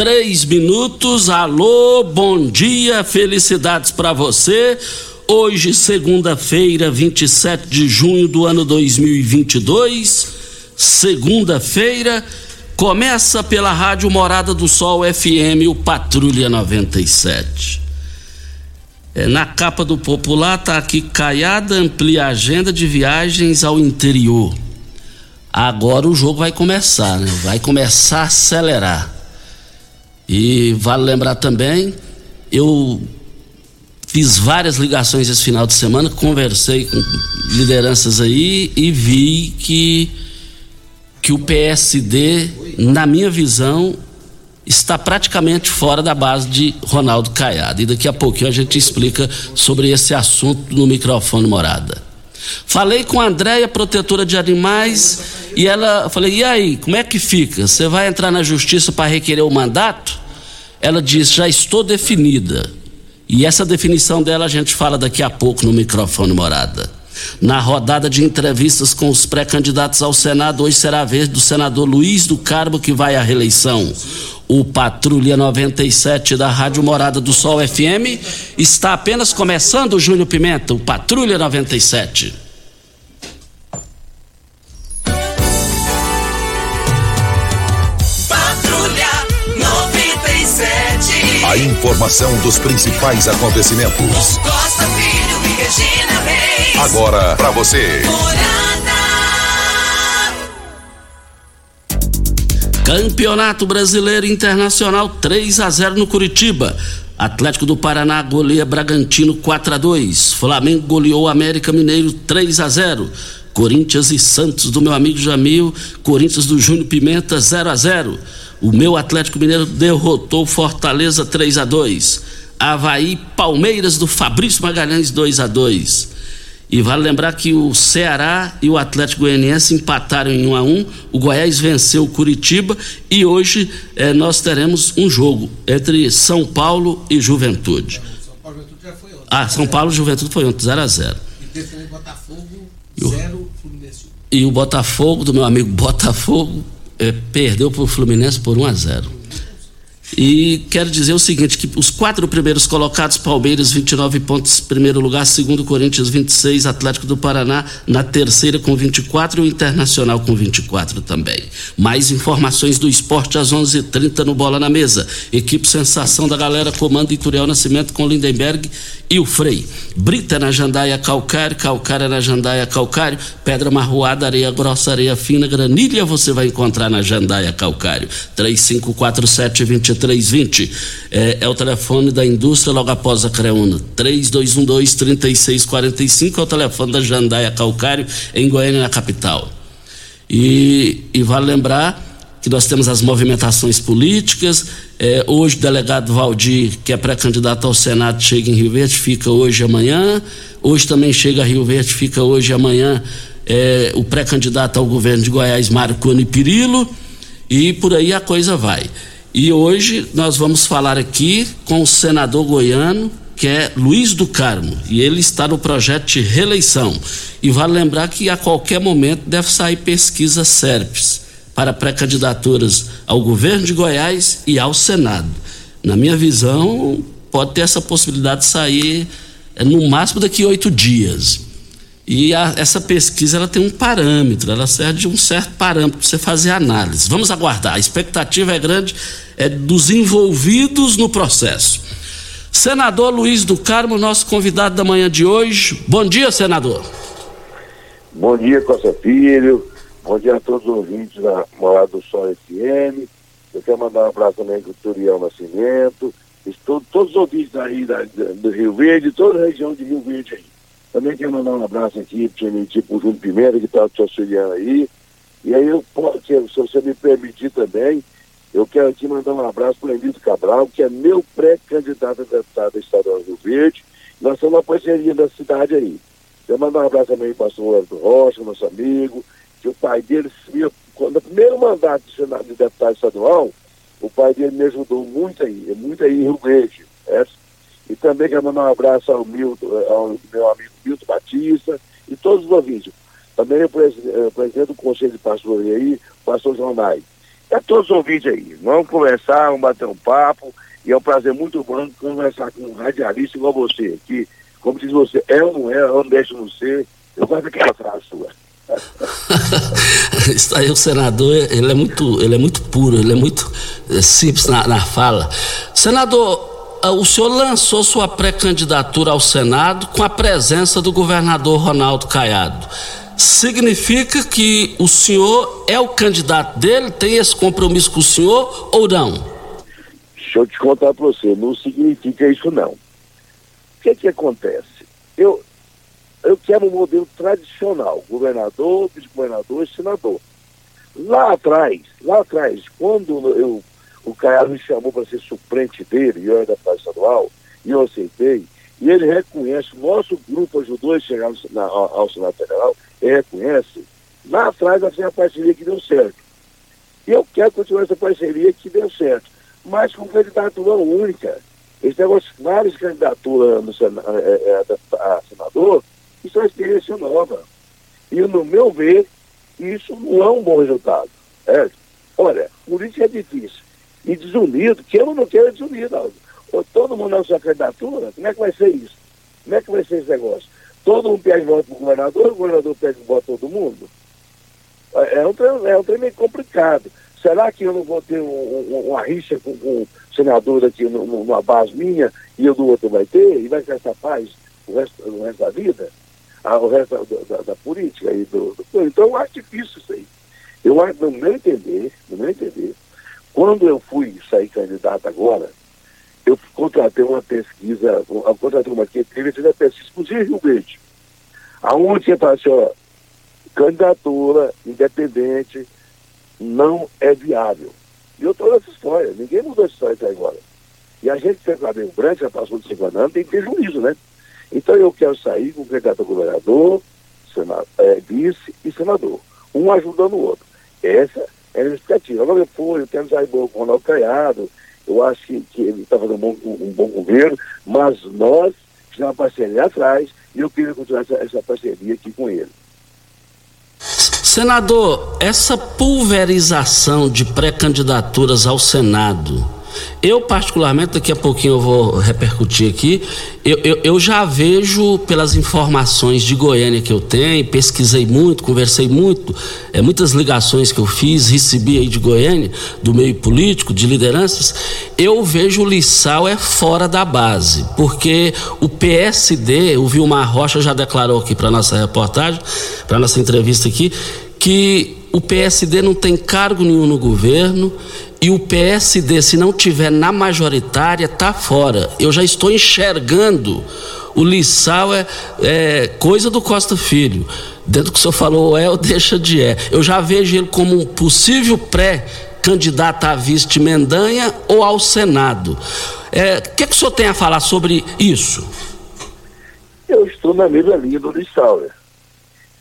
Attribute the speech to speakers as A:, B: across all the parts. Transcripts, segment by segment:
A: três minutos. Alô, bom dia, felicidades para você. Hoje, segunda-feira, 27 de junho do ano 2022. Segunda-feira, começa pela Rádio Morada do Sol FM, o Patrulha 97. É, na capa do Popular tá aqui Caiada amplia a agenda de viagens ao interior. Agora o jogo vai começar, né? Vai começar a acelerar. E vale lembrar também, eu fiz várias ligações esse final de semana, conversei com lideranças aí e vi que que o PSD, na minha visão, está praticamente fora da base de Ronaldo Caiado. E daqui a pouquinho a gente explica sobre esse assunto no microfone morada. Falei com a Andréia, protetora de animais, e ela falei: "E aí, como é que fica? Você vai entrar na justiça para requerer o mandato?" Ela disse: "Já estou definida." E essa definição dela a gente fala daqui a pouco no microfone morada. Na rodada de entrevistas com os pré-candidatos ao Senado, hoje será a vez do senador Luiz do Carmo, que vai à reeleição. O Patrulha 97 da Rádio Morada do Sol FM está apenas começando, Júnior Pimenta, o Patrulha 97.
B: A informação dos principais acontecimentos.
C: Costa Filho e Regina Reis.
B: Agora para você.
A: Campeonato Brasileiro Internacional 3 a 0 no Curitiba. Atlético do Paraná goleia Bragantino 4 a 2. Flamengo goleou América Mineiro 3 a 0. Corinthians e Santos do meu amigo Jamil, Corinthians do Júnior Pimenta 0 a 0. O meu Atlético Mineiro derrotou Fortaleza 3 a 2. Havaí Palmeiras do Fabrício Magalhães 2 a 2. E vale lembrar que o Ceará e o Atlético Goianiense empataram em 1 a 1. O Goiás venceu o Curitiba e hoje eh, nós teremos um jogo entre São Paulo e Juventude. Ah, São Paulo e Juventude foi ontem 0 a 0. E o Botafogo, do meu amigo Botafogo, eh, perdeu para o Fluminense por 1 a 0. E quero dizer o seguinte: que os quatro primeiros colocados, Palmeiras, 29 pontos, primeiro lugar, segundo, Corinthians, 26, Atlético do Paraná, na terceira com 24 e o Internacional com 24 também. Mais informações do esporte às 11:30 h 30 no Bola na Mesa. Equipe Sensação da Galera, comando Ituriel Nascimento com Lindenberg e o Frei. Brita na Jandaia Calcário, Calcária na Jandaia Calcário, Pedra Marroada, Areia Grossa, Areia Fina, Granilha você vai encontrar na Jandaia Calcário. 3547 2320 é, é o telefone da indústria logo após a Creuna. 3212 3645 é o telefone da Jandaia Calcário em Goiânia, na capital. E, e vale lembrar que nós temos as movimentações políticas. É, hoje o delegado Valdir, que é pré-candidato ao Senado, chega em Rio Verde, fica hoje e amanhã. Hoje também chega a Rio Verde, fica hoje e amanhã é, o pré-candidato ao governo de Goiás, Mário Cone Pirillo, e por aí a coisa vai. E hoje nós vamos falar aqui com o senador goiano, que é Luiz do Carmo, e ele está no projeto de reeleição. E vale lembrar que a qualquer momento deve sair pesquisa SERPES para pré-candidaturas ao governo de Goiás e ao Senado. Na minha visão, pode ter essa possibilidade de sair é, no máximo daqui a oito dias. E a, essa pesquisa ela tem um parâmetro, ela serve de um certo parâmetro para você fazer análise. Vamos aguardar. A expectativa é grande é, dos envolvidos no processo. Senador Luiz do Carmo, nosso convidado da manhã de hoje. Bom dia, senador.
D: Bom dia, Costa Filho. Bom dia a todos os ouvintes da Morada do Sol FM. Eu quero mandar um abraço também para o Turiel Nascimento. Estou, todos os ouvintes aí da, da, do Rio Verde, toda a região de Rio Verde aí. Também quero mandar um abraço aqui para o Júnior Pimenta, que está te auxiliando aí. E aí, eu se você me permitir também, Eu quero aqui mandar um abraço para o Emílio Cabral, que é meu pré-candidato a deputado estadual do Verde. Nós estamos na parceria da cidade aí. Eu mandar um abraço também para o pastor Everton Rocha, nosso amigo, que o pai dele, quando primeiro mandato de, senado, de deputado estadual, o pai dele me ajudou muito aí, muito aí em Rio Verde. É? E também quero mandar um abraço ao, Milton, ao meu amigo Milton Batista e todos os ouvintes. Também pres, eh, presidente do Conselho de Pastoria aí, o pastor João Nai. É todos os ouvintes aí. Vamos conversar, vamos bater um papo. E é um prazer muito bom conversar com um radialista igual você, que, como diz você, é ou não é, ou não deixa ser. Eu gosto daquela frase sua.
A: Está aí o senador, ele é muito, ele é muito puro, ele é muito é, simples na, na fala. Senador, o senhor lançou sua pré-candidatura ao Senado com a presença do governador Ronaldo Caiado. Significa que o senhor é o candidato dele, tem esse compromisso com o senhor ou não?
D: Deixa eu te contar para você, não significa isso não. O que que acontece? Eu, eu quero um modelo tradicional, governador, vice-governador e senador. Lá atrás, lá atrás, quando eu, o Caiado me chamou para ser suplente dele, e eu era deputado estadual, e eu aceitei, e ele reconhece, nosso grupo ajudou a chegar no, na, ao, Senado Federal, ele reconhece, lá atrás nós uma parceria que deu certo. E eu quero continuar essa parceria que deu certo, mas com candidatura única. Esse negócio várias candidaturas no, a, é, é, a senador, isso é uma experiência nova. E, no meu ver, isso não é um bom resultado. É. Olha, política é difícil. E desunido, que eu não quero desunido, Aldo. Ou todo mundo na sua candidatura, como é que vai ser isso? Como é que vai ser esse negócio? Todo mundo pede voto para o governador, o governador pede voto para todo mundo? É, é um, é um trem meio complicado. Será que eu não vou ter um, um, uma rixa com, com o senador aqui numa base minha e o do outro vai ter? E vai ter essa paz o resto, o resto da vida? ao resto da, da, da política e do, do, Então eu acho difícil isso aí. Eu acho, no meu entender, no meu entender, quando eu fui sair candidato agora, eu contratei uma pesquisa, eu contratei uma que teve uma pesquisa, inclusive Rio Verde, aonde fala assim, ó, candidatura independente não é viável. E eu estou nessa história, ninguém mudou essa história até agora. E a gente que é cabelo branco, já passou de 50 anos, tem que ter juízo, né? Então eu quero sair com o candidato a governador, senador, é, vice e senador, um ajudando o outro. Essa é a minha expectativa. Agora depois eu sair com o Ronaldo Caiado, eu acho que, que ele está fazendo um bom, um bom governo, mas nós fizemos uma parceria atrás e eu queria continuar essa, essa parceria aqui com ele.
A: Senador, essa pulverização de pré-candidaturas ao Senado eu, particularmente, daqui a pouquinho eu vou repercutir aqui, eu, eu, eu, já vejo pelas informações de Goiânia que eu tenho, pesquisei muito, conversei muito, é, muitas ligações que eu fiz, recebi aí de Goiânia, do meio político, de lideranças, eu vejo o Lissau é fora da base, porque o PSD, o Vilmar Rocha já declarou aqui para nossa reportagem, para nossa entrevista aqui, que o PSD não tem cargo nenhum no governo e o PSD, se não tiver na majoritária, tá fora. Eu já estou enxergando o Lissau é, é coisa do Costa Filho. Dentro do que o senhor falou, é ou deixa de é. Eu já vejo ele como um possível pré-candidato a vice Mendanha ou ao Senado. É, o que, que o senhor tem a falar sobre isso?
D: Eu estou na mesma linha do Lissau.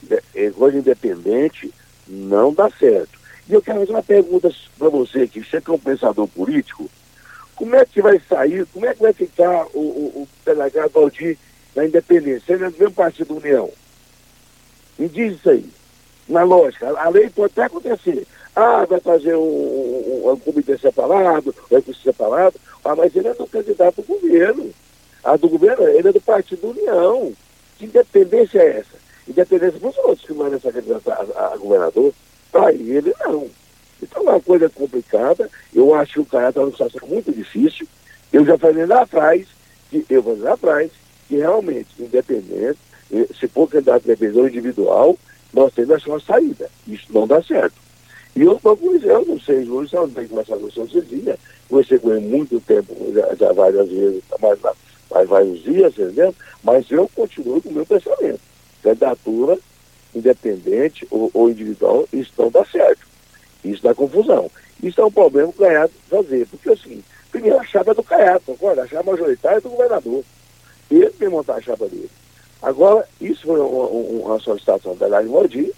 D: É, é, coisa independente não dá certo. E eu quero fazer uma pergunta para você aqui, você que é um pensador político, como é que vai sair, como é que vai ficar o, o, o delegado Valdir na independência? Ele é do mesmo partido União. Me diz isso aí. Na lógica, a lei pode até acontecer. Ah, vai fazer um, um, um comitê separado, vai ser separado. Ah, mas ele é do candidato do governo. A do governo, ele é do partido União. Que independência é essa? Independência para os outros que mandam essa candidata a, a governador. Para ele, não. Então é uma coisa complicada. Eu acho que o cara está numa situação muito difícil. Eu já falei lá atrás, que eu falei lá atrás, que realmente, independente, eh, se for candidato individual, nós temos a sua saída. Isso não dá certo. E eu com eu não sei, hoje não que começar com conversei com ele muito tempo, já, já várias vezes, mais, mais vários dias, entendeu? Mas eu continuo com o meu pensamento. Candidatura independente ou, ou individual, isso não dá certo. Isso dá confusão. Isso é um problema que o Caiado fazer, porque assim, primeiro a chapa é do Caiado, concorda? A chapa majoritária é do governador. Ele tem que montar a chapa dele. Agora, isso foi uma, uma solicitação da Lari Mordi,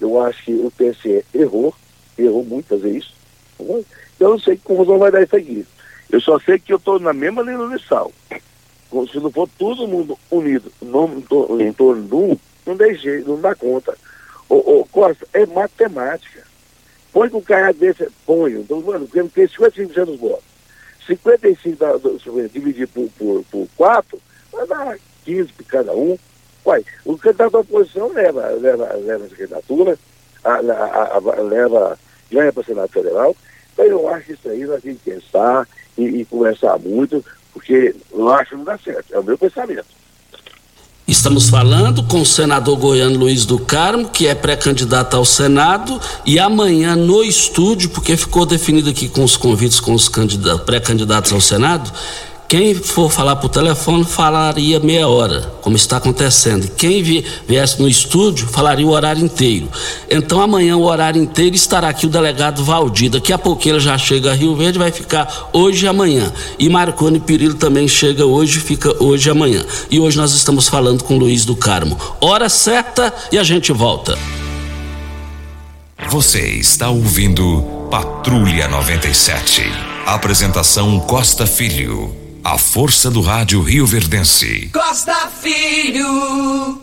D: eu acho que o TSE errou, errou muito fazer isso. Eu não sei como vai dar isso aqui. Eu só sei que eu estou na mesma linha universal. Se não for todo mundo unido em torno de um, não dá jeito, não dá conta. Ô, ô, Costa, é matemática. Põe com um cara desse, põe, então, mano, porque tem 55% dos votos. 55 da, do, dividir por, por, por 4, vai dar 15 para cada um. Uai, o candidato da oposição leva, leva, leva candidatura, a, a, a, leva, ganha para o Senado Federal. Então eu acho que isso aí nós temos que pensar e, e conversar muito, porque eu acho que não dá certo. É o meu pensamento.
A: Estamos falando com o senador goiano Luiz do Carmo, que é pré-candidato ao Senado, e amanhã no estúdio, porque ficou definido aqui com os convites com os pré-candidatos ao Senado, quem for falar por telefone falaria meia hora, como está acontecendo. Quem viesse no estúdio falaria o horário inteiro. Então amanhã o horário inteiro estará aqui o delegado Valdir. Daqui a pouquinho ele já chega a Rio Verde, vai ficar hoje e amanhã. E Marconi Perillo também chega hoje, fica hoje e amanhã. E hoje nós estamos falando com Luiz do Carmo. Hora certa e a gente volta.
B: Você está ouvindo Patrulha 97. Apresentação Costa Filho. A força do rádio Rio Verdense.
C: Costa Filho.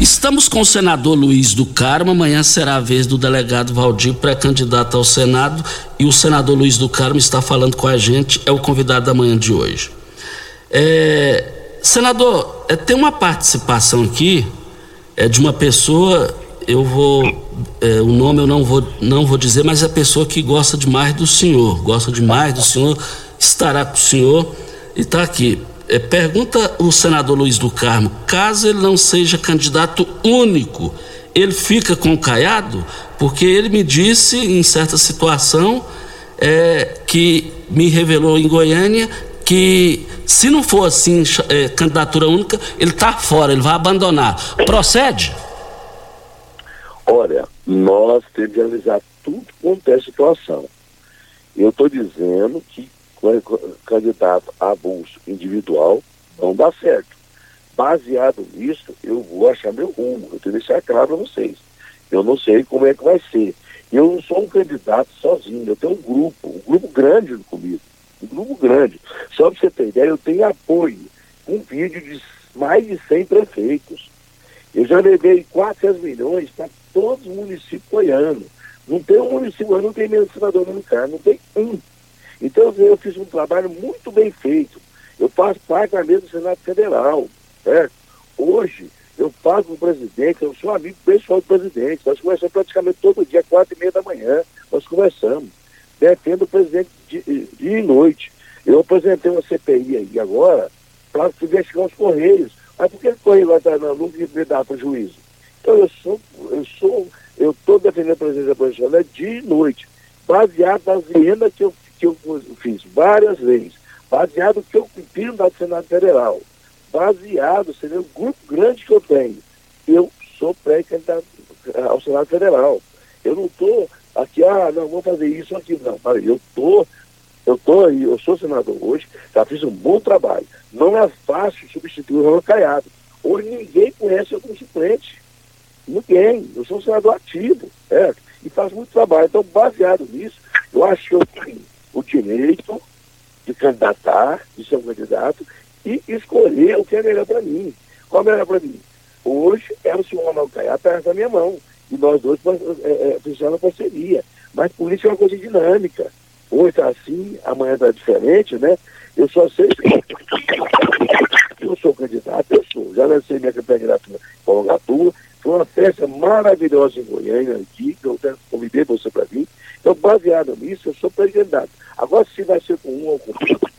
A: Estamos com o senador Luiz do Carmo. Amanhã será a vez do delegado Valdir, pré-candidato ao Senado. E o senador Luiz do Carmo está falando com a gente, é o convidado da manhã de hoje. É, senador, é, tem uma participação aqui é, de uma pessoa, eu vou. É, o nome eu não vou, não vou dizer, mas é a pessoa que gosta demais do senhor, gosta demais do senhor estará com o senhor e está aqui. É, pergunta o senador Luiz do Carmo: caso ele não seja candidato único, ele fica com o Caiado? Porque ele me disse, em certa situação, é, que me revelou em Goiânia que se não for assim é, candidatura única, ele está fora, ele vai abandonar. Procede?
D: Olha, nós temos que analisar tudo quanto é situação. Eu estou dizendo que candidato a bolso individual, não dá certo. Baseado nisso, eu vou achar meu rumo. Eu tenho que deixar claro para vocês. Eu não sei como é que vai ser. Eu não sou um candidato sozinho, eu tenho um grupo, um grupo grande comigo. Um grupo grande. Só para você ter ideia, eu tenho apoio. Um vídeo de mais de 100 prefeitos. Eu já levei 400 milhões para todos os municípios goianos. Não tem um município, não tem menos senador no carro, não tem um. Então eu fiz um trabalho muito bem feito. Eu faço parte da mesa do Senado Federal. Certo? Hoje, eu faço o presidente, eu sou amigo pessoal do presidente. Nós conversamos praticamente todo dia, quatro e meia da manhã. Nós conversamos. Defendo o presidente dia e noite. Eu apresentei uma CPI aí agora para investigar os Correios. Mas por que o Correio vai estar no me dá para o juízo? Então eu sou, eu sou, eu estou defendendo a presidência da Polícia dia e noite, baseado nas emendas que eu que eu fiz várias vezes, baseado no que eu pedi no Senado Federal, baseado, seria um grupo grande que eu tenho. Eu sou pré-candidato ao Senado Federal. Eu não estou aqui, ah, não, vou fazer isso aqui, não. Eu estou, eu tô aí, eu sou senador hoje, já fiz um bom trabalho. Não é fácil substituir o Ronaldo Caiado. Hoje ninguém conhece como suplente. Ninguém. Eu sou um senador ativo, certo? E faço muito trabalho. Então, baseado nisso, eu acho que eu o direito de candidatar, de ser um candidato e escolher o que é melhor para mim. Qual é melhor para mim? Hoje é o senhor Ronaldo Caiá perto da minha mão. E nós dois é, é, precisamos parceria. Mas política é uma coisa dinâmica. Hoje está assim, amanhã está diferente, né? Eu só sei que eu sou candidato, eu sou. Já lancei minha para Gatua. Foi uma festa maravilhosa em Goiânia que eu convidei você para vir. Então, baseado nisso, eu sou pré-candidato. Agora, se vai ser com um ou com outro.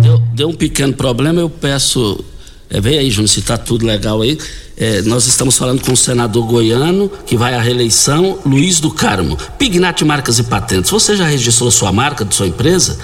A: Deu, deu, um pequeno problema, eu peço. É, vem aí, Júnior, se está tudo legal aí. É, nós estamos falando com o senador goiano, que vai à reeleição, Luiz do Carmo. Pignat Marcas e Patentes. Você já registrou sua marca de sua empresa?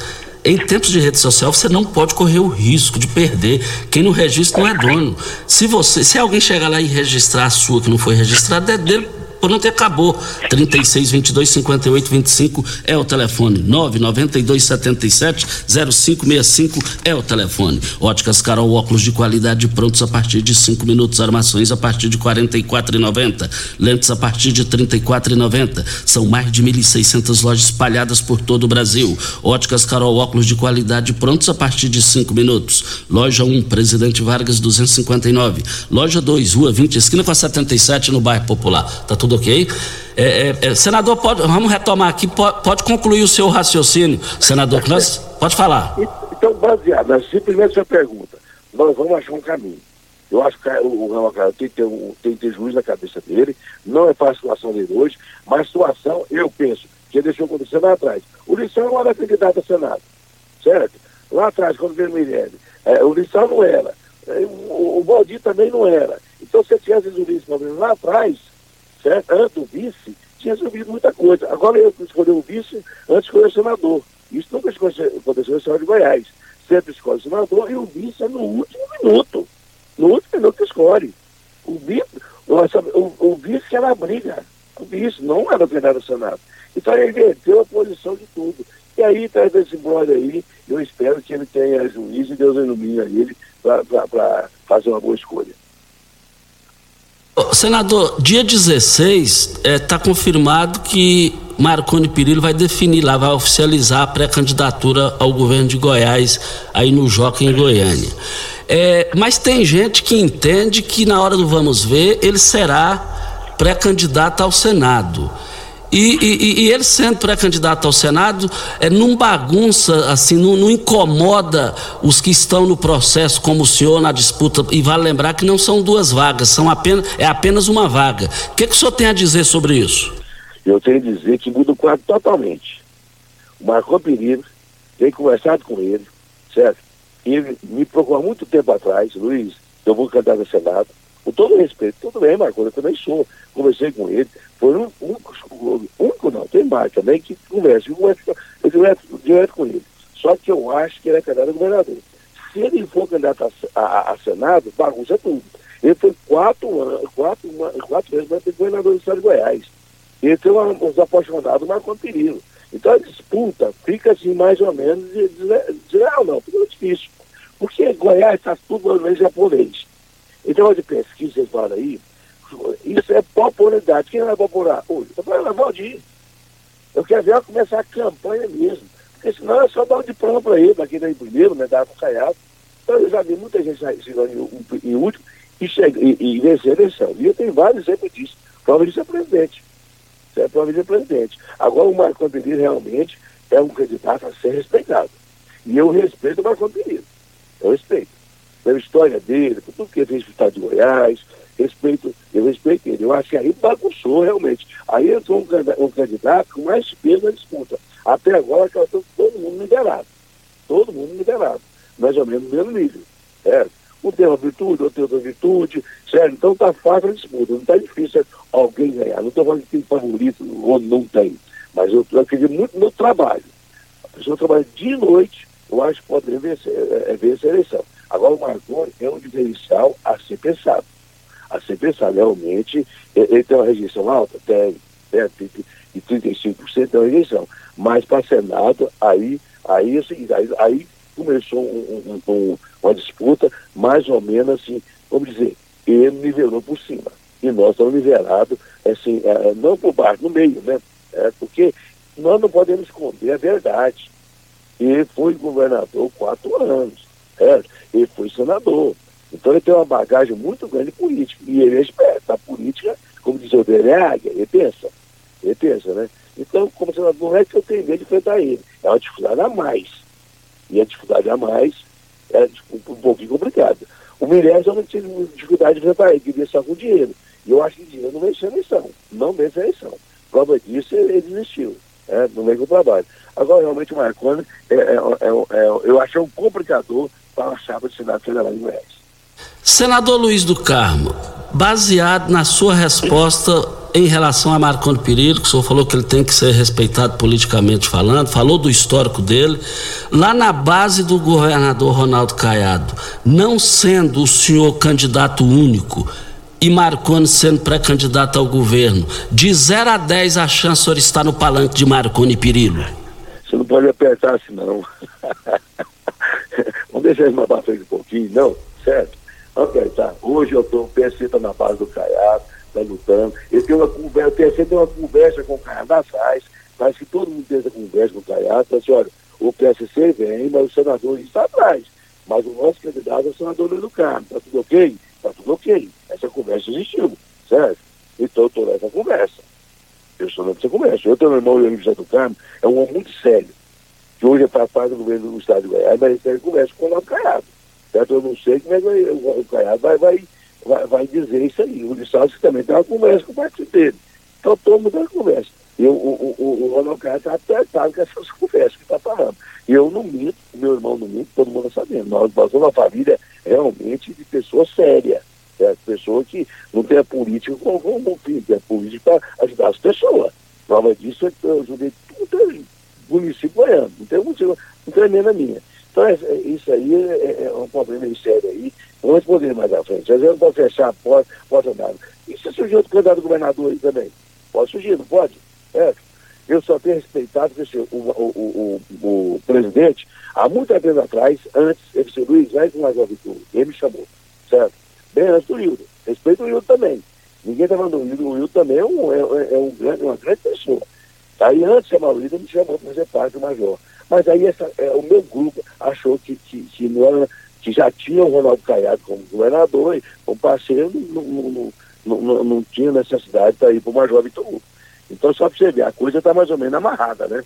A: Em tempos de rede social você não pode correr o risco de perder. Quem não registra não é dono. Se você, se alguém chegar lá e registrar a sua que não foi registrada, é dele não ter acabou. 36 22 58 25 é o telefone. 992 77 0565 é o telefone. Óticas Carol, óculos de qualidade prontos a partir de 5 minutos. Armações a partir de 44,90. Lentes a partir de 34,90. São mais de 1.600 lojas espalhadas por todo o Brasil. Óticas Carol, óculos de qualidade prontos a partir de 5 minutos. Loja 1, Presidente Vargas 259. Loja 2, Rua 20, esquina com a 77, no bairro Popular. Tá tudo tudo ok. É, é, é, senador, pode, vamos retomar aqui, pode, pode, concluir o seu raciocínio, senador, nós, pode falar.
D: Então, baseado simplesmente sua pergunta, nós vamos achar um caminho. Eu acho que o Ramon Cara tem que, ter um, tem que ter juiz na cabeça dele, não é fácil a situação dele hoje, mas a situação, eu penso, que deixou acontecer lá atrás. O Lissão não era candidato a Senado, certo? Lá atrás, quando veio o Mirelle, é, o Lissão não era, é, o, o Valdir também não era. Então, se tivesse juiz lá atrás, certo? Antes do vice, tinha resolvido muita coisa. Agora eu escolhi o vice antes de o senador. Isso nunca aconteceu no Estado de Goiás. Sempre escolhe o senador e o vice é no último minuto. No último minuto que escolhe. O vice, o, o vice era a briga. O vice não era o candidato do Senado. Então ele inverteu a posição de tudo. E aí, traz esse brother aí, eu espero que ele tenha juízo e Deus ilumine ele para fazer uma boa escolha.
A: Senador, dia 16 está é, confirmado que Marconi Perillo vai definir lá, vai oficializar a pré-candidatura ao governo de Goiás, aí no Joca, em Goiânia. É, mas tem gente que entende que na hora do vamos ver ele será pré-candidato ao Senado. E, e, e, ele sendo pré-candidato ao Senado, é, não bagunça, assim, não, não, incomoda os que estão no processo, como o senhor na disputa. E vale lembrar que não são duas vagas, são apenas, é apenas uma vaga. O que, que o senhor tem a dizer sobre isso?
D: Eu tenho a dizer que muda o quadro totalmente. O Marco Pereira tem conversado com ele, certo? Ele me procurou há muito tempo atrás, Luiz, eu vou candidato ao Senado. Com todo respeito, tudo bem, Marco, eu também sou. Conversei com ele, foi um único, único não, tem mais também que conversa, eu direto, direto com ele. Só que eu acho que ele é candidato a governador. Se ele for candidato a, a, a Senado, bagunça tudo. Ele foi quatro anos, quatro, quatro vezes para ser governador do estado de Goiás. Ele tem uma, uns apaixonados Marco Perillo. Então a disputa fica assim mais ou menos desleal, não, fica difícil. Porque Goiás está tudo japonês. Então, de pesquisa, vocês falam aí, isso é popularidade. Quem vai popular hoje? Eu falei, Valdir. Eu quero ver ela começar a campanha mesmo. Porque senão é só dar um diploma para ele, aqui daí primeiro, né, dar com caiado. Então eu já vi muita gente chegando em, em último e, chega, e, e vencer a eleição. E eu tenho vários exemplos disso. Prova disso é presidente. É prova é presidente. Agora o Marco Antônio realmente é um candidato a ser respeitado. E eu respeito o Marco Antônio. Eu respeito. Pela história dele, por tudo que ele fez no estado de Goiás, respeito, eu respeito ele. Eu acho que aí bagunçou realmente. Aí entrou um, um candidato com mais peso na disputa. Até agora que todo mundo liberado. Todo mundo liberado. Mais ou menos no mesmo nível. É. Um tem uma virtude, outro tem outra virtude, certo? Então tá fácil a disputa, não tá difícil alguém ganhar. Não estou falando que tem favorito ou não tem. Mas eu, eu acredito muito no trabalho. A pessoa trabalha de noite, eu acho que pode vencer, é, é, vencer a eleição. Agora o Marconi é um diferencial a ser pensado a ser pensado. Realmente, ele tem uma rejeição alta? Tem, né? e 35% é uma rejeição. Mas para Senado, aí, aí, assim, aí, aí começou um, um, um, uma disputa mais ou menos assim, vamos dizer, ele nivelou por cima. E nós estamos nivelados, assim, é, não por baixo, no meio, né? É, porque nós não podemos esconder a verdade. Ele foi governador quatro anos, é, ele foi senador. Então ele tem uma bagagem muito grande política. E ele é esperto. A política, como diz o dele, é águia, ele pensa. Ele pensa, né? Então, como senador, não é que eu tenho medo de enfrentar ele. É uma dificuldade a mais. E a dificuldade a mais é um, pouquinho complicada. O Mirés eu não tive dificuldade de enfrentar ele, queria só com dinheiro. E eu acho que dinheiro não vence a eleição. Não vence a eleição. Prova disso, ele, desistiu. É, no meio do trabalho. Agora, realmente, o Marconi, é, é, é, é, eu achei um complicador para a chapa de Senado Federal em Goiás.
A: Senador Luiz do Carmo, baseado na sua resposta em relação a Marconi Perillo, que o senhor falou que ele tem que ser respeitado politicamente falando, falou do histórico dele. Lá na base do governador Ronaldo Caiado, não sendo o senhor candidato único e Marconi sendo pré-candidato ao governo, de 0 a 10 a chance de senhor estar no palanque de Marconi Perillo?
D: Você não pode apertar assim, não. Vamos deixar isso mais pra frente um pouquinho, não? Certo? Ok, tá. Hoje eu tô, o PSC tá na base do Caiado, tá lutando. Eu tenho uma conversa, o PSC tem uma conversa com o Caiado atrás, parece que todo mundo tem essa conversa com o Caiado, fala assim, olha, o PSC vem, mas o senador está atrás. Mas o nosso candidato é o senador Luiz Carmo. Tá tudo ok? Tá tudo ok. Essa conversa existiu, certo? Então eu tô nessa conversa. Eu sou nessa conversa. Eu tenho meu irmão, o José do Carmo, é um homem muito sério, que hoje é parte do governo do estado de Goiás, mas ele conversa com o Lado Caiado. Certo? Eu não sei como é que o Caiado vai, vai, vai, vai dizer isso aí. O Lissausi também tem uma conversa com o partido dele. Então todo mundo tem conversa. Eu, o, o, o Ronaldo Caiado está apertado com essas conversas que está falando. E eu não minto, meu irmão não minto, todo mundo está sabendo. Nós somos uma família realmente de pessoa séria. Certo? Pessoa que não tem a política como, como fim, tem a política para ajudar as pessoas. Prova disso, eu ajudei tudo município goiano. Não tem, não tem minha. Então, é, é, isso aí é, é, é, um problema sério aí. Vamos responder mais à frente. Às vezes pode fechar a porta, porta nada. E se surgir outro candidato governador aí também? Pode surgir, não pode? É. Eu só tenho respeitado que o, o, o, o, presidente, há muito tempo atrás, antes, ele disse, Luiz, vai com mais uma. Ele me chamou, certo? Bem antes do Hildo. Respeito o Hildo também. Ninguém está falando do Hildo. O Hildo também é, um, é, é um grande, uma grande pessoa. Aí antes o Hildo, me chamou para fazer parte do Major. Mas aí essa, é, o meu grupo achou que, que, que, não que já tinha o Ronaldo Caiado como governador, e como parceiro, não, não, não, não, tinha necessidade para ir para o Major Vitor Hugo. Então, só para você ver, a coisa está mais ou menos amarrada, né?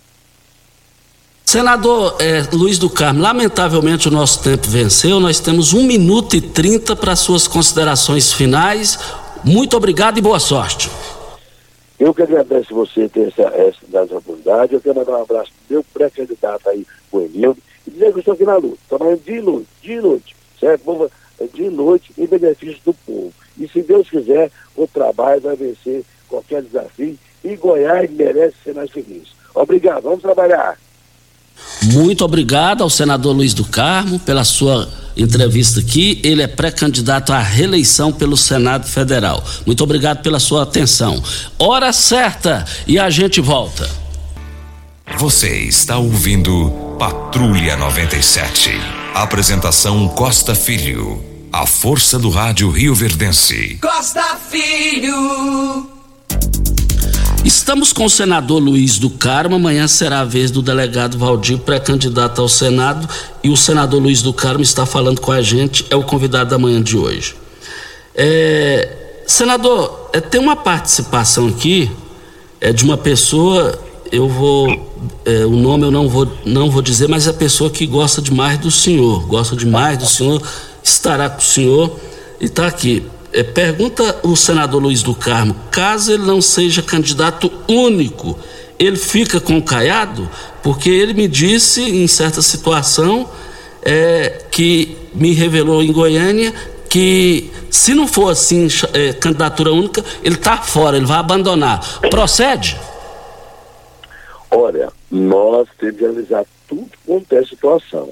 A: Senador é, Luiz do Carmo, lamentavelmente o nosso tempo venceu, nós temos um minuto e trinta para suas considerações finais. Muito obrigado e boa sorte.
D: Eu que agradeço você ter essa, essa, essa oportunidade. Eu quero mandar um abraço pro meu pré-candidato aí, o Emildo, e dizer que eu estou aqui na luta, trabalhando dia e noite, dia e noite, certo? Dia e noite em benefício do povo. E se Deus quiser, o trabalho vai vencer qualquer desafio e Goiás merece ser mais feliz. Obrigado, vamos trabalhar.
A: Muito obrigado ao senador Luiz do Carmo pela sua entrevista aqui. Ele é pré-candidato à reeleição pelo Senado Federal. Muito obrigado pela sua atenção. Hora certa e a gente volta.
B: Você está ouvindo Patrulha 97. Apresentação Costa Filho. A força do rádio Rio Verdense.
C: Costa Filho.
A: Estamos com o senador Luiz do Carmo. Amanhã será a vez do delegado Valdir, pré-candidato ao Senado. E o senador Luiz do Carmo está falando com a gente, é o convidado da manhã de hoje. É, senador, é, tem uma participação aqui é, de uma pessoa, eu vou. É, o nome eu não vou, não vou dizer, mas é a pessoa que gosta demais do senhor, gosta demais do senhor, estará com o senhor e está aqui. É, pergunta o senador Luiz do Carmo: caso ele não seja candidato único, ele fica com o Caiado? Porque ele me disse, em certa situação, é, que me revelou em Goiânia que se não for assim é, candidatura única, ele está fora, ele vai abandonar. Procede?
D: Olha, nós temos que analisar tudo quanto é situação.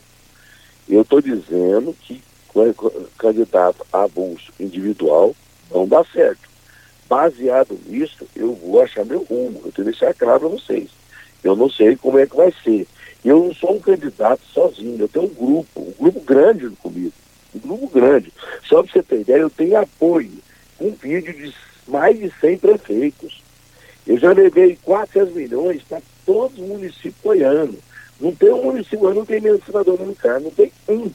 D: Eu estou dizendo que candidato a bolso individual, não dá certo. Baseado nisso, eu vou achar meu rumo. Eu tenho que deixar claro para vocês. Eu não sei como é que vai ser. Eu não sou um candidato sozinho, eu tenho um grupo, um grupo grande comigo. Um grupo grande. Só para você ter ideia, eu tenho apoio. Um vídeo de mais de 100 prefeitos. Eu já levei 400 milhões para todos os municípios goianos. Não tem um município, não tem menos senador no carro, não tem um.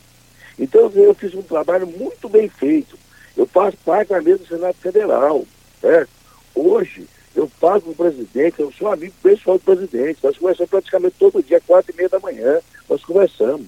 D: Então eu fiz um trabalho muito bem feito. Eu faço parte da mesa do Senado Federal. Certo? Hoje, eu faço com o presidente, eu sou amigo pessoal do presidente. Nós conversamos praticamente todo dia, quatro e meia da manhã. Nós conversamos.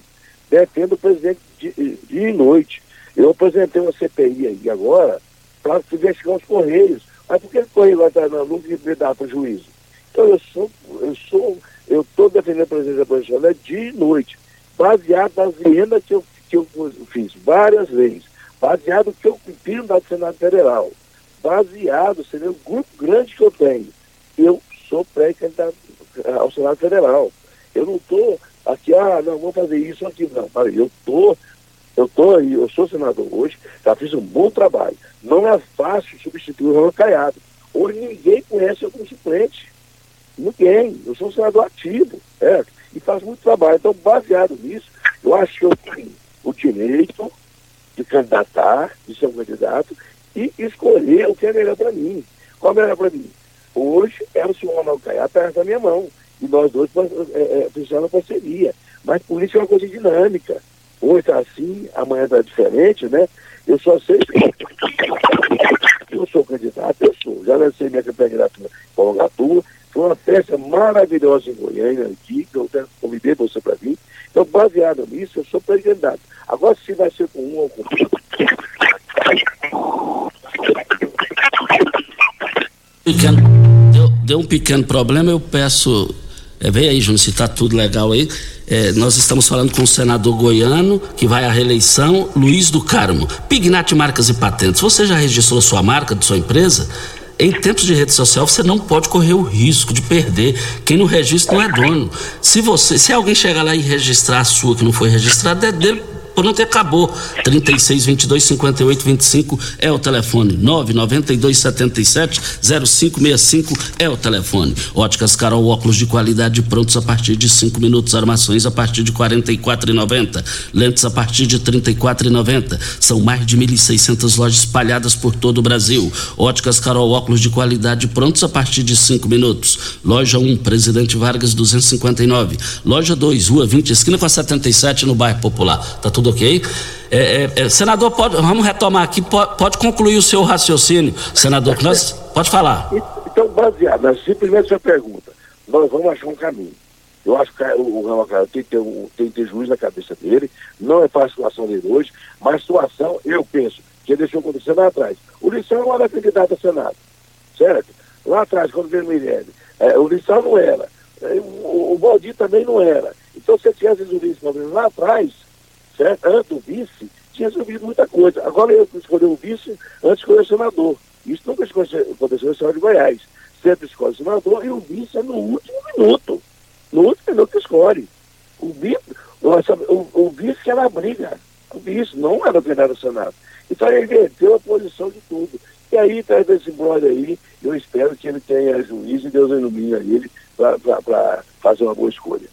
D: Defendo o presidente dia e noite. Eu apresentei uma CPI aí agora para investigar os Correios. Mas por que o Correio vai estar na luta e para o juízo? Então eu sou, eu sou, eu estou defendendo a presidência da Bolsonaro dia e noite, baseado nas emendas que eu que eu fiz várias vezes, baseado no que eu cumpri no Senado Federal, baseado, vê o grupo grande que eu tenho. Eu sou pré-candidato ao Senado Federal. Eu não estou aqui, ah, não, vou fazer isso aqui. Não, eu estou, eu tô aí, eu sou senador hoje, já fiz um bom trabalho. Não é fácil substituir o Ronaldo Caiado. Hoje ninguém conhece eu como suplente. Ninguém. Eu sou um senador ativo, certo? E faço muito trabalho. Então, baseado nisso, eu acho que eu tenho o direito de candidatar, de ser um candidato, e escolher o que é melhor para mim. Qual é melhor para mim? Hoje é o senhor Ronaldo Caiado perto da minha mão. E nós dois é, é, parceria. Mas política é uma coisa dinâmica. Hoje está assim, amanhã está diferente, né? Eu só sei que eu sou candidato, eu sou. Já lancei minha candidatura com a Gatua. Foi uma festa maravilhosa em Goiânia, que eu convidei você para vir. Então, baseado nisso, eu sou pré-candidato. Agora, se vai ser com um ou com.
A: Pequeno, deu, deu um pequeno problema, eu peço. É, vem aí, Júnior, se está tudo legal aí. É, nós estamos falando com o senador goiano que vai à reeleição, Luiz do Carmo. Pignat Marcas e Patentes. Você já registrou sua marca de sua empresa? Em tempos de rede social, você não pode correr o risco de perder. Quem não registra não é dono. Se você, se alguém chegar lá e registrar a sua que não foi registrada, é dele Pronto, acabou. 36 22 58 25 é o telefone. 992 77 0565 é o telefone. Óticas Carol, óculos de qualidade prontos a partir de 5 minutos. Armações a partir de R$ 44,90. Lentes a partir de R$ 34,90. São mais de 1.600 lojas espalhadas por todo o Brasil. Óticas Carol, óculos de qualidade prontos a partir de 5 minutos. Loja 1, Presidente Vargas 259. Loja 2, Rua 20, esquina com a 77, no bairro Popular. Tá tudo tudo ok. É, é, é, senador, pode, vamos retomar aqui, pode, pode, concluir o seu raciocínio, senador, nós, pode falar.
D: Então, baseado simplesmente sua pergunta, nós vamos achar um caminho. Eu acho que o Raul tem, que ter tem que ter juiz na cabeça dele, não é fácil a situação dele hoje, mas a situação, eu penso, que deixou acontecer lá atrás. O Lissão não era candidato a Senado, certo? Lá atrás, quando veio o Mirelle, é, o Lissão não era, é, o, o Baldi também não era. Então, se tivesse resolvido esse problema lá atrás, certo? Antes do vice, tinha resolvido muita coisa. Agora eu escolhi o vice antes de escolher o senador. Isso nunca aconteceu no Estado de Goiás. Sempre escolhe o senador e o vice é no último minuto. No último minuto que escolhe. O vice, o, o vice era a briga. O vice não era o candidato do Senado. Então ele inverteu a posição de tudo. E aí, traz esse brother aí, eu espero que ele tenha juízo e Deus ilumine ele para fazer uma boa escolha.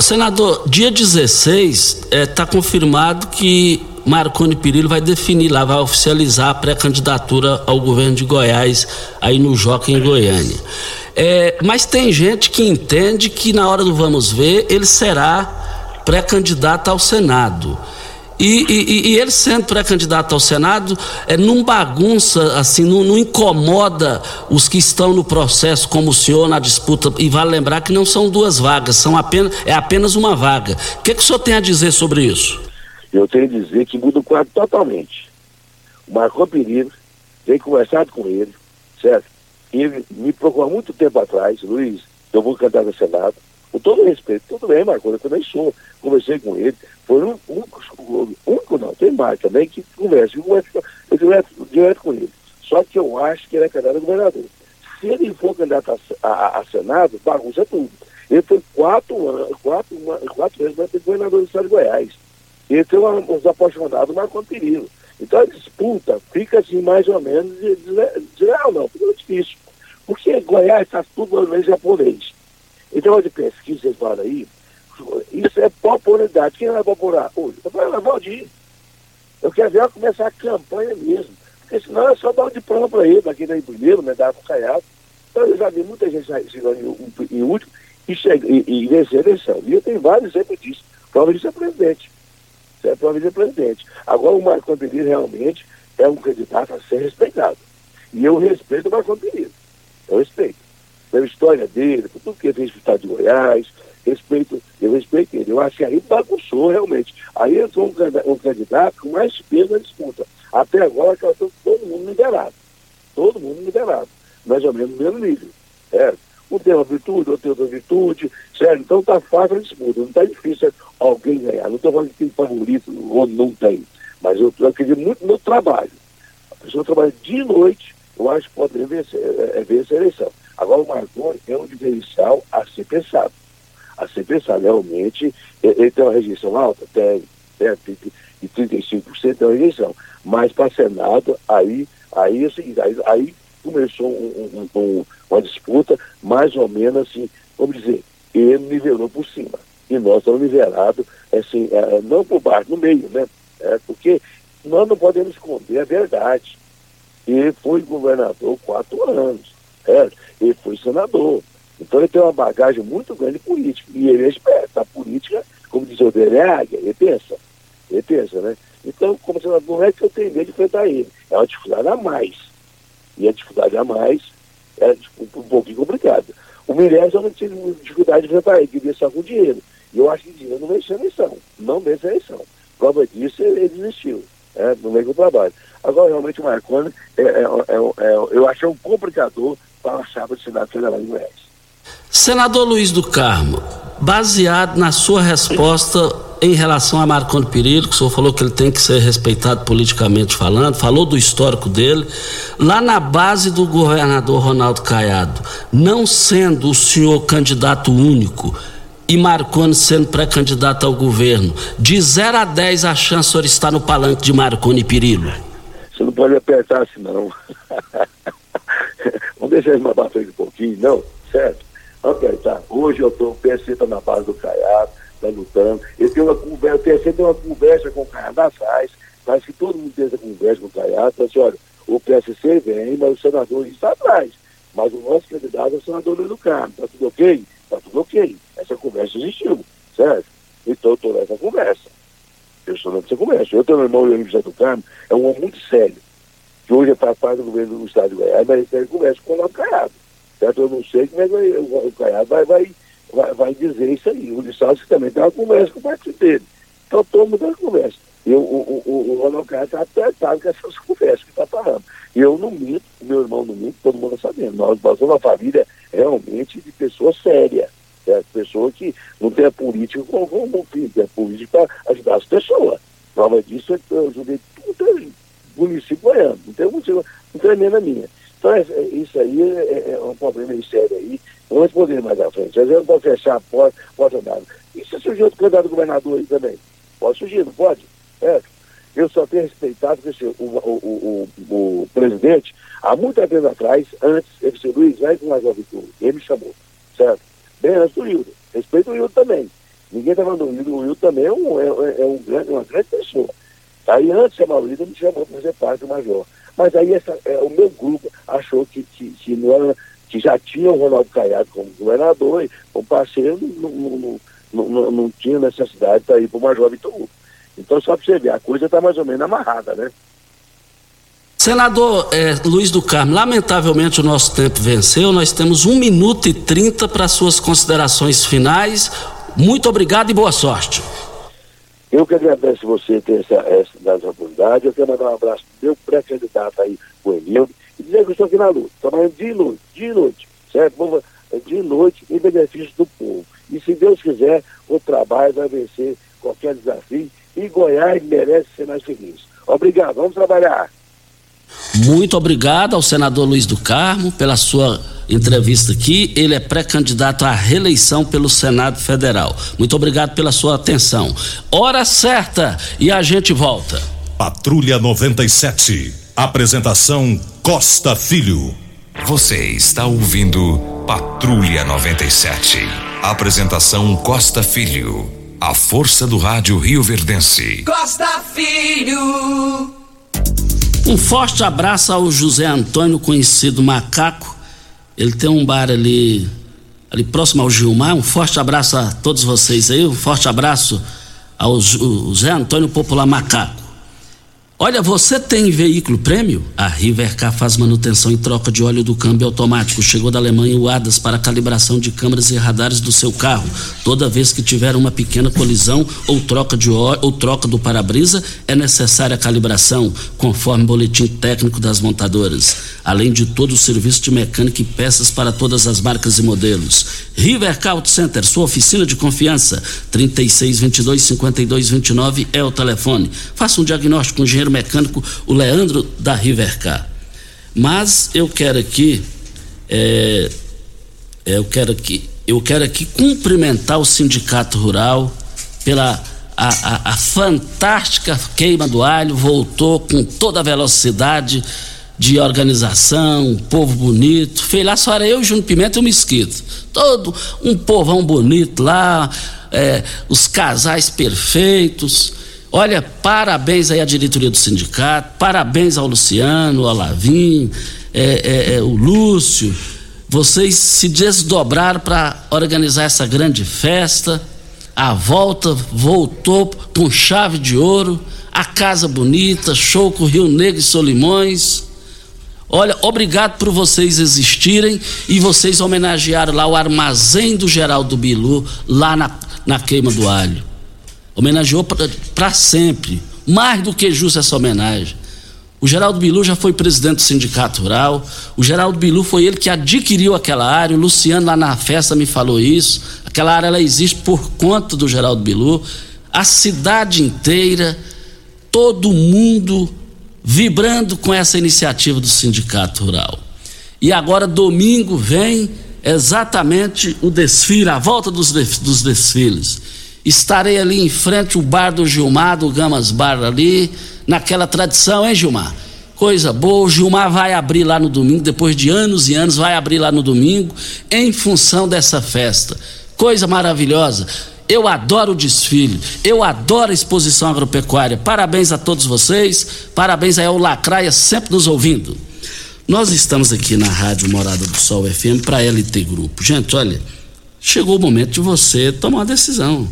A: Senador, dia 16 está é, confirmado que Marconi Perillo vai definir lá, vai oficializar a pré-candidatura ao governo de Goiás, aí no Joca em Goiânia. É, mas tem gente que entende que na hora do vamos ver ele será pré-candidato ao Senado. E, e, e, ele sendo pré-candidato ao Senado, é, não bagunça, assim, não, não, incomoda os que estão no processo, como o senhor, na disputa. E vale lembrar que não são duas vagas, são apenas, é apenas uma vaga. O que, que o senhor tem a dizer sobre isso?
D: Eu tenho a dizer que muda o quadro totalmente. O Marco Pereira veio conversado com ele, certo? Ele me procurou há muito tempo atrás, Luiz, eu vou candidato ao Senado. Com todo respeito, tudo bem, Marco, eu também sou. Conversei com ele, foi um único, único não, tem mais também que conversa, eu direto, direto com ele. Só que eu acho que ele é candidato a governador. Se ele for candidato a, a, a Senado, bagunça tudo. Ele foi quatro anos, quatro, quatro vezes ter governador do estado de Goiás. Ele tem uma, uns apaixonados Marco Perillo. Então a disputa fica assim mais ou menos desleal, não, fica difícil. Porque Goiás está tudo mais japonês. Então de pesquisa, vocês falam aí, isso é popularidade. Quem vai popular hoje? Eu vou Valdir. Eu quero ver ela começar a campanha mesmo. Porque senão é só dar um diploma para ele, para quem está em primeiro, medalha com caiado. Então eu já vi muita gente chegando em, em último e, e, e vencer a eleição. E eu tenho vários exemplos disso. Prova disso é presidente. Isso é prova é presidente. Agora o Marco Antônio realmente é um candidato a ser respeitado. E eu respeito o Marco Antônio. Eu respeito. Pela história dele, por tudo que ele fez no estado de Goiás, respeito, eu respeito ele. Eu acho que aí bagunçou realmente. Aí entrou um, um candidato com mais peso na disputa. Até agora, todo mundo liberado. Todo mundo liberado. Mais ou menos no mesmo nível. É. Um tem uma virtude, outro tem outra virtude, certo? Então tá fácil a disputa, não tá difícil alguém ganhar. Não estou falando que tem favorito ou não tem, mas eu, eu acredito muito no trabalho. A pessoa trabalha de noite, eu acho que pode vencer, é, é, vencer a eleição. Agora, o Marconi é um diferencial a ser pensado. A ser pensado, realmente, ele tem uma rejeição alta? Tem, tem, e 35% é uma rejeição. Mas para Senado, aí, aí, assim, aí, aí começou um, um, um, uma disputa, mais ou menos assim, vamos dizer, ele nivelou por cima. E nós estamos nivelados, assim, é, não por baixo, no meio, né? É, porque nós não podemos esconder a verdade. Ele foi governador quatro anos, ele foi senador. Então ele tem uma bagagem muito grande política. E ele é esperto. A política, como diz o dele, é águia, ele pensa. Ele pensa, né? Então, como senador, não é que eu tenho medo de enfrentar ele. É uma dificuldade a mais. E a dificuldade a mais é um, pouquinho complicada. O Mirelles eu não tive dificuldade de enfrentar ele, queria só com dinheiro. E eu acho que dinheiro não vence a eleição. Não vence a eleição. Prova disso, ele, desistiu. É, no meio do trabalho. Agora, realmente, o Marconi, é, é, é, é eu achei um complicador para a chapa de Senado Federal de Goiás.
A: Senador Luiz do Carmo, baseado na sua resposta em relação a Marconi Perillo, que o senhor falou que ele tem que ser respeitado politicamente falando, falou do histórico dele, lá na base do governador Ronaldo Caiado, não sendo o senhor candidato único e Marconi sendo pré-candidato ao governo, de 0 a 10 a chance de senhor estar no palanque de Marconi Perillo?
D: Você não pode apertar assim, não. Vamos deixar ele mais frente um pouquinho, não? Certo? Ok, tá. Hoje eu tô, o PSC está na base do Caiado, está lutando. Eu tenho uma conversa, o PSC tem uma conversa com o Caiado atrás, parece que todo mundo tem essa conversa com o Caiado, assim, olha, o PSC vem, mas o senador está atrás. Mas o nosso candidato é o senador Luiz do Carmo. Está tudo ok? Está tudo ok. Essa conversa existiu, certo? Então eu estou nessa conversa. Eu estou nessa conversa. Eu tenho meu irmão, o José do Carmo, é um homem muito sério, que hoje faz parte do governo do Estado de Goiás, mas ele conversa com o Lado Caiado. Certo? Eu não sei como é que o, Caiado vai, vai, vai, vai, dizer isso aí. O Lissauer também tem uma conversa com o partido dele. Então todo mundo tem uma conversa. E o, o, o, Ronaldo Caiado está apertado com essas conversas que está falando. E eu não minto, meu irmão não minto, todo mundo está sabendo. Nós, somos uma família realmente de pessoas sérias. É, pessoa que não tem a política como, como filho, tem a política para ajudar as pessoas. Prova disso é que eu ajudei tudo município goiano, não tem motivo, não tem emenda minha. Então, é, isso aí é, é, é, um problema sério aí. Vamos responder mais à frente. Às vezes não pode fechar a porta, porta nada. E se surgir outro candidato governador aí também? Pode surgir, não pode? É. Eu só tenho respeitado que o, o, o, o, presidente, há muito tempo atrás, antes, ele disse, Luiz, vai com mais uma. Ele me chamou, certo? Bem antes do Hildo. Respeito o Hildo também. Ninguém está falando do. O Hildo também é, um, é, é um grande, uma grande pessoa. Aí antes de chamar o Hildo, me chamou para fazer parte do Major. Mas aí essa, é, o meu grupo achou que, que, que, era, que já tinha o Ronaldo Caiado como governador, e como parceiro, não, não, não, não, tinha necessidade para ir para o Major Vitor Hugo. Então, só para você ver, a coisa está mais ou menos amarrada, né?
A: Senador é, Luiz do Carmo, lamentavelmente o nosso tempo venceu. Nós temos um minuto e trinta para suas considerações finais. Muito obrigado e boa sorte.
D: Eu que agradeço você ter essa, essa oportunidade. Eu quero mandar um abraço pro meu pré-candidato aí, o Emildo, e dizer que eu estou aqui na luta, trabalhando de noite, de noite, certo? De noite em benefício do povo. E se Deus quiser, o trabalho vai vencer qualquer desafio e Goiás merece ser mais feliz. Obrigado, vamos trabalhar.
A: Muito obrigado ao senador Luiz do Carmo pela sua entrevista aqui. Ele é pré-candidato à reeleição pelo Senado Federal. Muito obrigado pela sua atenção. Hora certa e a gente volta.
B: Patrulha 97. Apresentação Costa Filho. Você está ouvindo Patrulha 97. Apresentação Costa Filho. A força do rádio Rio Verdense.
C: Costa Filho.
A: Um forte abraço ao José Antônio, conhecido Macaco. Ele tem um bar ali, ali próximo ao Gilmar. Um forte abraço a todos vocês aí. Um forte abraço ao José Antônio Popular Macaco. Olha, você tem veículo prêmio? A Rivercar faz manutenção e troca de óleo do câmbio automático. Chegou da Alemanha o ADAS para calibração de câmeras e radares do seu carro. Toda vez que tiver uma pequena colisão ou troca de óleo ou troca do para-brisa, é necessária a calibração, conforme o boletim técnico das montadoras. Além de todo o serviço de mecânica e peças para todas as marcas e modelos. Rivercar Auto Center, sua oficina de confiança. 3622 5229 é o telefone. Faça um diagnóstico com engenheiro engenheiro mecânico, o Leandro da Rivercar. Mas eu quero aqui, é, eu quero aqui, eu quero aqui cumprimentar o Sindicato Rural pela a, a, a fantástica queima do alho, voltou com toda a velocidade de organização, um povo bonito. Fez lá só era eu, Júnior Pimenta e o Mesquito. Todo um povão bonito lá, é, os casais perfeitos. Olha, parabéns aí à diretoria do sindicato, parabéns ao Luciano, ao Lavim, é, é, é, o Lúcio. Vocês se desdobraram para organizar essa grande festa. A volta voltou com chave de ouro, a casa bonita, show com Rio Negro e Solimões. Olha, obrigado por vocês existirem e vocês homenagearam lá o armazém do Geraldo Bilu, lá na, na queima do alho. Homenageou para sempre. Mais do que justo essa homenagem. O Geraldo Bilu já foi presidente do Sindicato Rural. O Geraldo Bilu foi ele que adquiriu aquela área. O Luciano lá na festa me falou isso. Aquela área ela existe por conta do Geraldo Bilu. A cidade inteira, todo mundo vibrando com essa iniciativa do Sindicato Rural. E agora, domingo, vem exatamente o desfile, a volta dos, dos desfiles. Estarei ali em frente ao bar do Gilmar, do Gamas Bar ali, naquela tradição, hein, Gilmar? Coisa boa, o Gilmar vai abrir lá no domingo, depois de anos e anos, vai abrir lá no domingo, em função dessa festa. Coisa maravilhosa. Eu adoro o desfile, eu adoro a exposição agropecuária. Parabéns a todos vocês, parabéns aí ao Lacraia, sempre nos ouvindo. Nós estamos aqui na Rádio Morada do Sol FM para LT Grupo. Gente, olha, chegou o momento de você tomar uma decisão.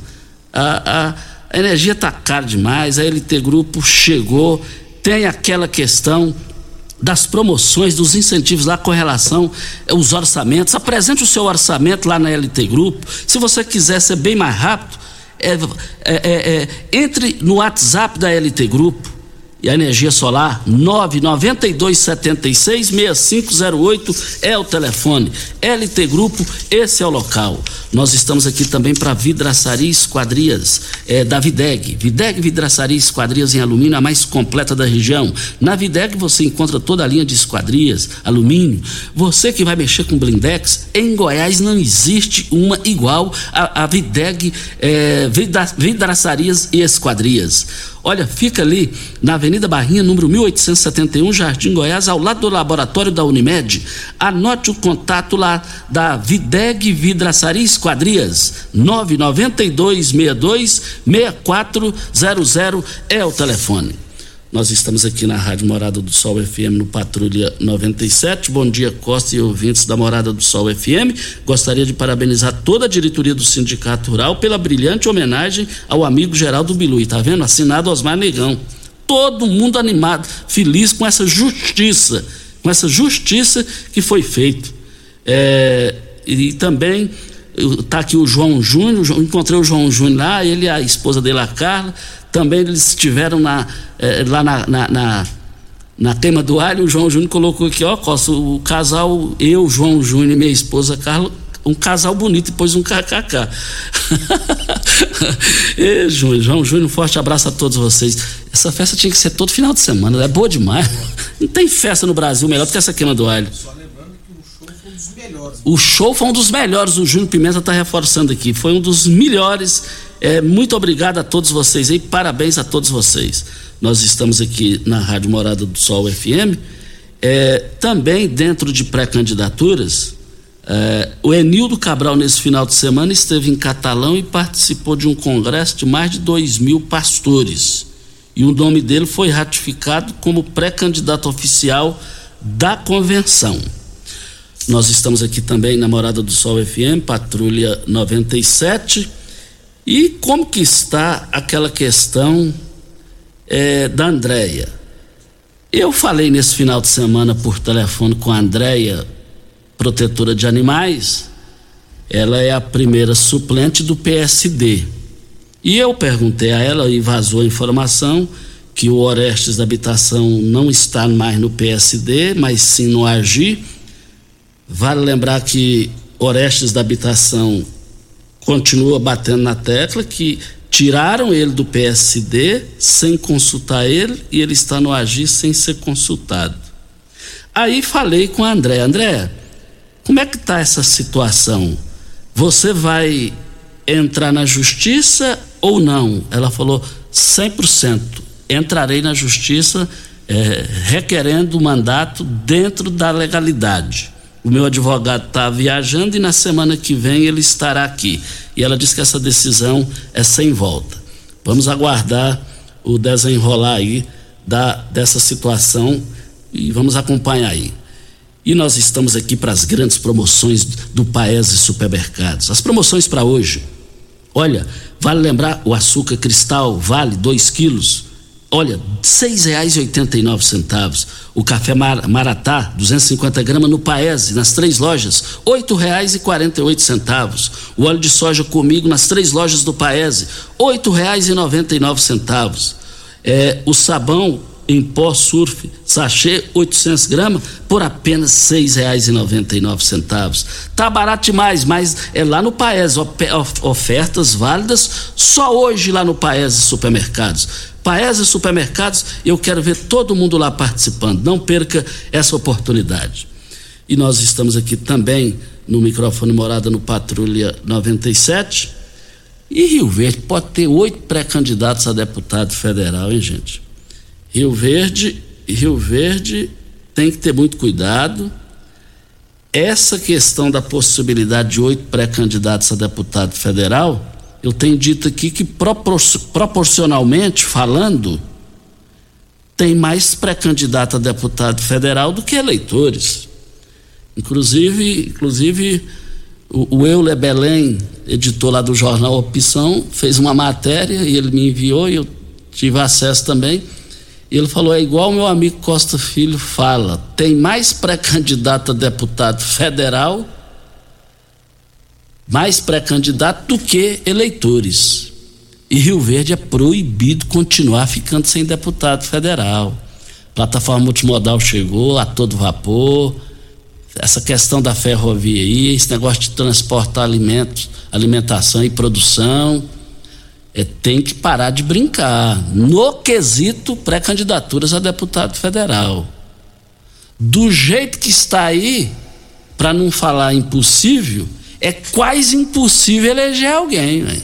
A: A, a, energia está cara demais, a LT Grupo chegou, tem aquela questão das promoções, dos incentivos lá com relação aos orçamentos. Apresente o seu orçamento lá na LT Grupo. Se você quiser ser bem mais rápido, é, é, é, é entre no WhatsApp da LT Grupo e a energia solar 992766508 é o telefone. LT Grupo, esse é o local. Nós estamos aqui também para vidraçaria esquadrias é, da Videg. Videg Vidraçaria Esquadrias em alumínio, a mais completa da região. Na Videg você encontra toda a linha de esquadrias, alumínio. Você que vai mexer com blindex, em Goiás não existe uma igual a, a Videg é, Vidraçarias e Esquadrias. Olha, fica ali na Avenida Barrinha, número 1871, Jardim Goiás, ao lado do laboratório da Unimed. Anote o contato lá da Videg Vidraçaria Esquadrias, 99262 6400 é o telefone. Nós estamos aqui na Rádio Morada do Sol FM no Patrulha 97. Bom dia, Costa e ouvintes da Morada do Sol FM. Gostaria de parabenizar toda a diretoria do Sindicato Rural pela brilhante homenagem ao amigo Geraldo Bilui. Tá vendo? Assinado Osmar Negão. Todo mundo animado, feliz com essa justiça, com essa justiça que foi feita. É, e também está aqui o João Júnior, encontrei o João Júnior lá, ele e a esposa dele, a Carla também eles estiveram na, eh, lá na, na, na, na, tema do alho, o João Júnior colocou aqui, ó, Costa, o casal, eu, João Júnior e minha esposa Carla, um casal bonito e depois um kkk. e, João, João Júnior, um forte abraço a todos vocês. Essa festa tinha que ser todo final de semana, é boa demais. Não tem festa no Brasil melhor do que essa queima do alho. Só lembrando que o show foi um dos melhores. O show foi um dos melhores, o Júnior Pimenta está reforçando aqui. Foi um dos melhores é, muito obrigado a todos vocês e parabéns a todos vocês. Nós estamos aqui na Rádio Morada do Sol FM. É, também dentro de pré-candidaturas, é, o Enildo Cabral, nesse final de semana, esteve em Catalão e participou de um congresso de mais de dois mil pastores. E o nome dele foi ratificado como pré-candidato oficial da convenção. Nós estamos aqui também na Morada do Sol FM, Patrulha 97 e como que está aquela questão é, da Andréia? Eu falei nesse final de semana por telefone com a Andréia, protetora de animais. Ela é a primeira suplente do PSD. E eu perguntei a ela e vazou a informação que o Orestes da Habitação não está mais no PSD, mas sim no AGI. Vale lembrar que Orestes da Habitação continua batendo na tecla que Tiraram ele do PSD sem consultar ele e ele está no Agir sem ser consultado. Aí falei com a André, André, como é que está essa situação? Você vai entrar na justiça ou não? Ela falou 100%. Entrarei na justiça é, requerendo o mandato dentro da legalidade. O meu advogado está viajando e na semana que vem ele estará aqui. E ela disse que essa decisão é sem volta. Vamos aguardar o desenrolar aí da, dessa situação e vamos acompanhar aí. E nós estamos aqui para as grandes promoções do Paese Supermercados. As promoções para hoje. Olha, vale lembrar o açúcar cristal, vale 2 quilos Olha, R$ 6,89. O café Mar Maratá, 250 gramas no Paese, nas três lojas, R$ 8,48. O óleo de soja comigo nas três lojas do Paese, R$ 8,99. É, o sabão em pó surf, sachê 800 gramas, por apenas R$ 6,99. Tá barato demais, mas é lá no Paese, ofertas válidas só hoje lá no Paese Supermercados. Paese Supermercados, eu quero ver todo mundo lá participando. Não perca essa oportunidade. E nós estamos aqui também no microfone Morada no Patrulha 97. E Rio Verde pode ter oito pré-candidatos a deputado federal, hein, gente? Rio Verde, Rio Verde tem que ter muito cuidado. Essa questão da possibilidade de oito pré-candidatos a deputado federal eu tenho dito aqui que propor proporcionalmente falando, tem mais pré-candidato a deputado federal do que eleitores. Inclusive, inclusive o, o Euler Belém, editor lá do jornal Opção, fez uma matéria e ele me enviou e eu tive acesso também. E ele falou: é igual meu amigo Costa Filho fala, tem mais pré-candidato a deputado federal mais pré-candidato do que eleitores. E Rio Verde é proibido continuar ficando sem deputado federal. Plataforma multimodal chegou a todo vapor. Essa questão da ferrovia aí, esse negócio de transportar alimentos, alimentação e produção, é, tem que parar de brincar. No quesito pré-candidaturas a deputado federal. Do jeito que está aí, para não falar impossível, é quase impossível eleger alguém. Véio.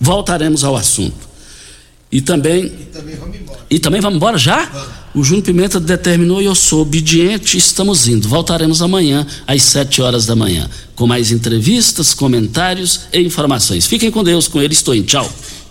A: Voltaremos ao assunto. E também. E também vamos embora. E também vamos embora já? Vamos. O Júnior Pimenta determinou e eu sou obediente. Estamos indo. Voltaremos amanhã às 7 horas da manhã com mais entrevistas, comentários e informações. Fiquem com Deus. Com ele estou em. Tchau.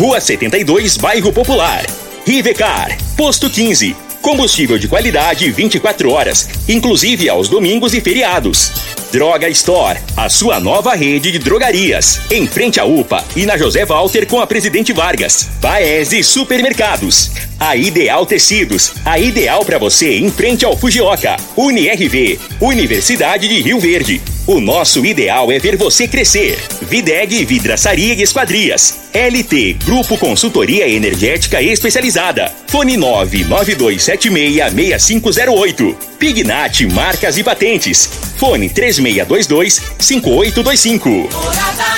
E: Rua 72, Bairro Popular. Rivecar, Posto 15. Combustível de qualidade 24 horas, inclusive aos domingos e feriados. Droga Store, a sua nova rede de drogarias. Em frente à UPA e na José Walter com a Presidente Vargas. Paese Supermercados. A Ideal Tecidos, a ideal para você em frente ao Fujioka. UniRV, Universidade de Rio Verde. O nosso ideal é ver você crescer. Videg Vidraçaria e Esquadrias. LT Grupo Consultoria Energética Especializada. Fone 992766508. Pignat Marcas e Patentes. Fone 3622 5825. Morada